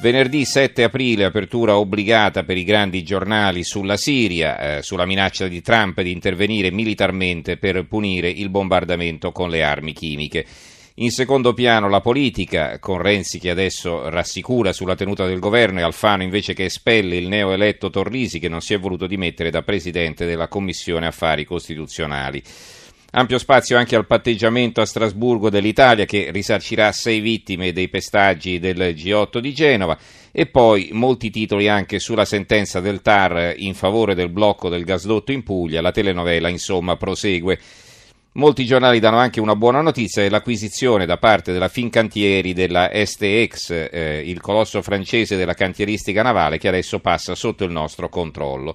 Venerdì 7 aprile, apertura obbligata per i grandi giornali sulla Siria, eh, sulla minaccia di Trump di intervenire militarmente per punire il bombardamento con le armi chimiche. In secondo piano la politica, con Renzi che adesso rassicura sulla tenuta del governo e Alfano invece che espelle il neoeletto Torrisi che non si è voluto dimettere da presidente della Commissione Affari Costituzionali. Ampio spazio anche al patteggiamento a Strasburgo dell'Italia che risarcirà sei vittime dei pestaggi del G8 di Genova e poi molti titoli anche sulla sentenza del TAR in favore del blocco del gasdotto in Puglia. La telenovela insomma prosegue. Molti giornali danno anche una buona notizia dell'acquisizione da parte della Fincantieri della STX, eh, il colosso francese della cantieristica navale che adesso passa sotto il nostro controllo.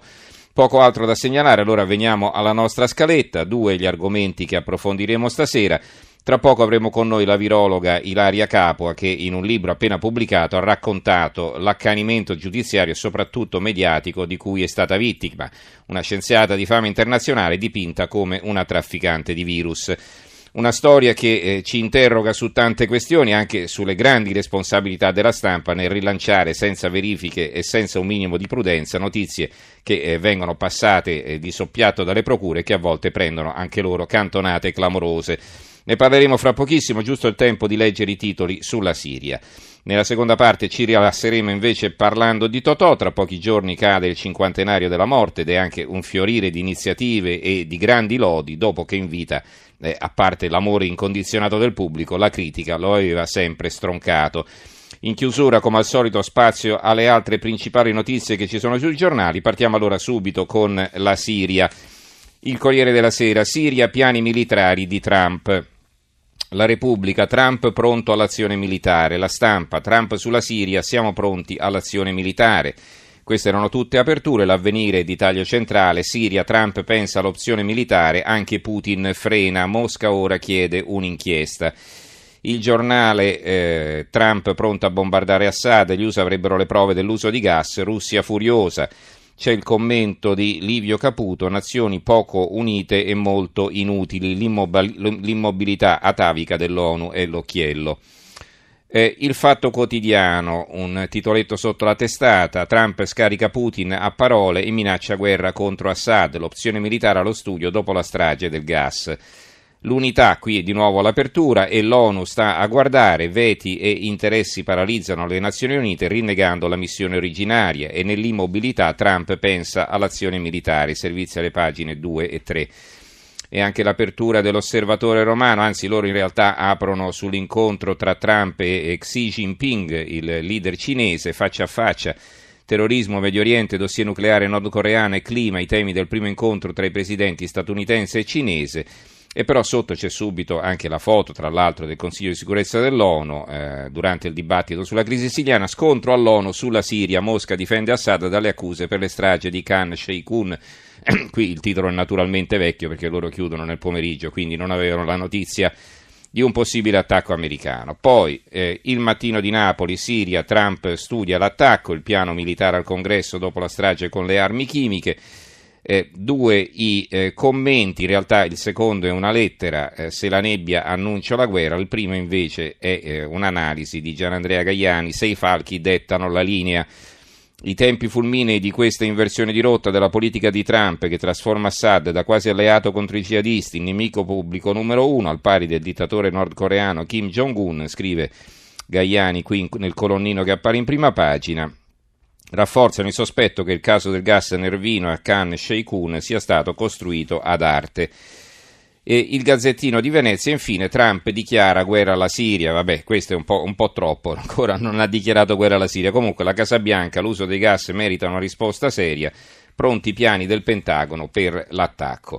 Poco altro da segnalare, allora veniamo alla nostra scaletta, due gli argomenti che approfondiremo stasera. Tra poco avremo con noi la virologa Ilaria Capua che in un libro appena pubblicato ha raccontato l'accanimento giudiziario e soprattutto mediatico di cui è stata vittima, una scienziata di fama internazionale dipinta come una trafficante di virus. Una storia che eh, ci interroga su tante questioni, anche sulle grandi responsabilità della stampa nel rilanciare senza verifiche e senza un minimo di prudenza notizie che eh, vengono passate eh, di soppiatto dalle procure che a volte prendono anche loro cantonate clamorose. Ne parleremo fra pochissimo, giusto il tempo di leggere i titoli sulla Siria. Nella seconda parte ci rilasseremo invece parlando di Totò, tra pochi giorni cade il cinquantenario della morte ed è anche un fiorire di iniziative e di grandi lodi dopo che in vita, eh, a parte l'amore incondizionato del pubblico, la critica lo aveva sempre stroncato. In chiusura, come al solito, spazio alle altre principali notizie che ci sono sui giornali. Partiamo allora subito con la Siria. Il Corriere della Sera, Siria, piani militari di Trump. La Repubblica, Trump pronto all'azione militare. La stampa, Trump sulla Siria, siamo pronti all'azione militare. Queste erano tutte aperture, l'avvenire di taglio centrale, Siria, Trump pensa all'opzione militare, anche Putin frena, Mosca ora chiede un'inchiesta. Il giornale eh, Trump pronto a bombardare Assad, gli USA avrebbero le prove dell'uso di gas, Russia furiosa. C'è il commento di Livio Caputo, nazioni poco unite e molto inutili, l'immobilità atavica dell'ONU e l'occhiello. Eh, il Fatto Quotidiano, un titoletto sotto la testata, Trump scarica Putin a parole e minaccia guerra contro Assad, l'opzione militare allo studio dopo la strage del gas. L'unità, qui di nuovo l'apertura, e l'ONU sta a guardare, veti e interessi paralizzano le Nazioni Unite rinnegando la missione originaria e nell'immobilità Trump pensa all'azione militare, servizi alle pagine 2 e 3 e anche l'apertura dell'osservatore romano, anzi loro in realtà aprono sull'incontro tra Trump e Xi Jinping, il leader cinese, faccia a faccia. Terrorismo, Medio Oriente, dossier nucleare nordcoreano e clima, i temi del primo incontro tra i presidenti statunitense e cinese. E però sotto c'è subito anche la foto, tra l'altro, del Consiglio di sicurezza dell'ONU eh, durante il dibattito sulla crisi siriana, scontro all'ONU sulla Siria, Mosca difende Assad dalle accuse per le strage di Khan Sheikhoun. Qui il titolo è naturalmente vecchio perché loro chiudono nel pomeriggio, quindi non avevano la notizia di un possibile attacco americano. Poi eh, il mattino di Napoli, Siria, Trump studia l'attacco, il piano militare al congresso dopo la strage con le armi chimiche eh, due i eh, commenti, in realtà il secondo è una lettera, eh, se la nebbia annuncia la guerra, il primo invece è eh, un'analisi di Gianandrea Gaiani, se i falchi dettano la linea. I tempi fulminei di questa inversione di rotta della politica di Trump che trasforma Assad da quasi alleato contro i jihadisti in nemico pubblico numero uno al pari del dittatore nordcoreano Kim Jong-un, scrive Gaiani qui nel colonnino che appare in prima pagina rafforzano il sospetto che il caso del gas nervino a Khan Sheikhoun sia stato costruito ad arte. E il Gazzettino di Venezia, infine, Trump dichiara guerra alla Siria. Vabbè, questo è un po', un po', troppo, ancora non ha dichiarato guerra alla Siria. Comunque, la Casa Bianca, l'uso dei gas merita una risposta seria. Pronti i piani del Pentagono per l'attacco.